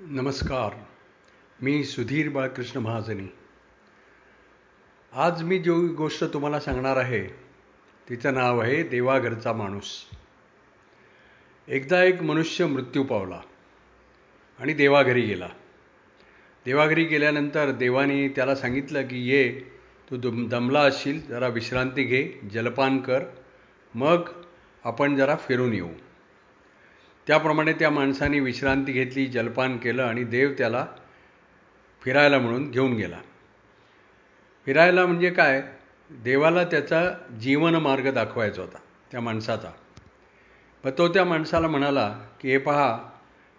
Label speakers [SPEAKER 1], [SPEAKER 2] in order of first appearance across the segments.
[SPEAKER 1] नमस्कार. मी सुधीर बाळकृष्ण महाजनी. आज मी जो गोष्ट तुम्हाला सांगणार आहे तिचं नाव आहे देवाघरचा माणूस. एकदा एक मनुष्य मृत्यू पावला आणि देवाघरी गेला. देवाघरी गेल्यानंतर देवाने त्याला सांगितलं की ये तू दम दमला असशील जरा विश्रांती घे जलपान कर मग आपण जरा फिरून येऊ. त्याप्रमाणे त्या माणसाने विश्रांती घेतली जलपान केलं आणि देव त्याला फिरायला म्हणून घेऊन गेला. फिरायला म्हणजे काय? देवाला त्याचा जीवनमार्ग दाखवायचा होता त्या माणसाचा. मग तो त्या माणसाला म्हणाला की हे पहा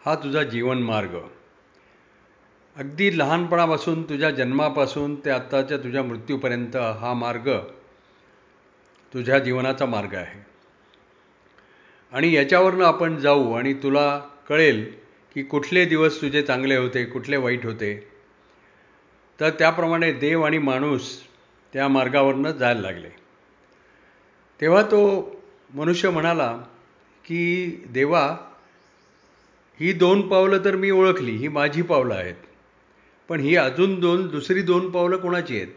[SPEAKER 1] हा तुझा जीवनमार्ग अगदी लहानपणापासून तुझ्या जन्मापासून ते आत्ताच्या तुझ्या मृत्यूपर्यंत हा मार्ग तुझ्या जीवनाचा मार्ग आहे. आणि याच्यावरनं आपण जाऊ आणि तुला कळेल की कुठले दिवस तुझे चांगले होते कुठले वाईट होते. तर त्याप्रमाणे देव आणि माणूस त्या मार्गावरनं जायला लागले. तेव्हा तो मनुष्य म्हणाला की देवा ही दोन पावलं तर मी ओळखली ही माझी पावलं आहेत. पण ही अजून दोन दुसरी दोन पावलं कोणाची आहेत?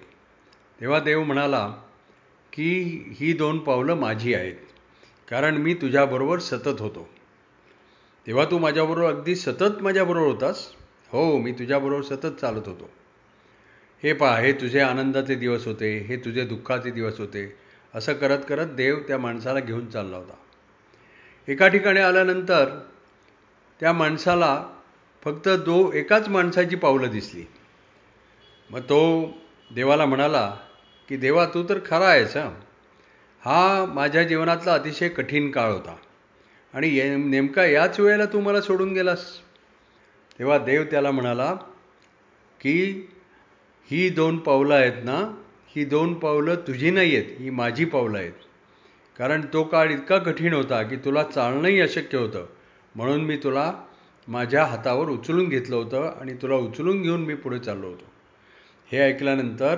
[SPEAKER 1] तेव्हा देव म्हणाला की ही दोन पावलं माझी आहेत. कारण मी तुझ्याबरोबर सतत होतो. तेव्हा तू माझ्याबरोबर अगदी सतत माझ्याबरोबर होतास? हो मी तुझ्याबरोबर सतत चालत होतो. हे पहा हे तुझे आनंदाचे दिवस होते हे तुझे दुःखाचे दिवस होते असं करत करत देव त्या माणसाला घेऊन चालला होता. एका ठिकाणी आल्यानंतर त्या माणसाला फक्त दो एकाच माणसाची पावलं दिसली. मग तो देवाला म्हणाला की देवा तू तर खरा आहेस हां. हा माझ्या जीवनातला अतिशय कठीण काळ होता. आणि ये नेमका याच वेळेला तू मला सोडून गेलास? तेव्हा देव त्याला म्हणाला की ही दोन पावलं आहेत ना ही दोन पावलं तुझी नाही आहेत ही माझी पावलं आहेत. कारण तो काळ इतका कठीण होता की तुला चालणंही अशक्य होतं. म्हणून मी तुला माझ्या हातावर उचलून घेतलं होतं आणि तुला उचलून घेऊन मी पुढे चाललो होतो. हे ऐकल्यानंतर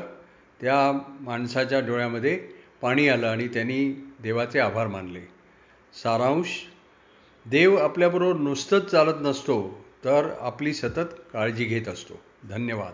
[SPEAKER 1] त्या माणसाच्या डोळ्यामध्ये पाणी आलं आणि त्यांनी देवाचे आभार मानले. सारांश देव आपल्याबरोबर नुसतंच चालत नसतो तर आपली सतत काळजी घेत असतो. धन्यवाद.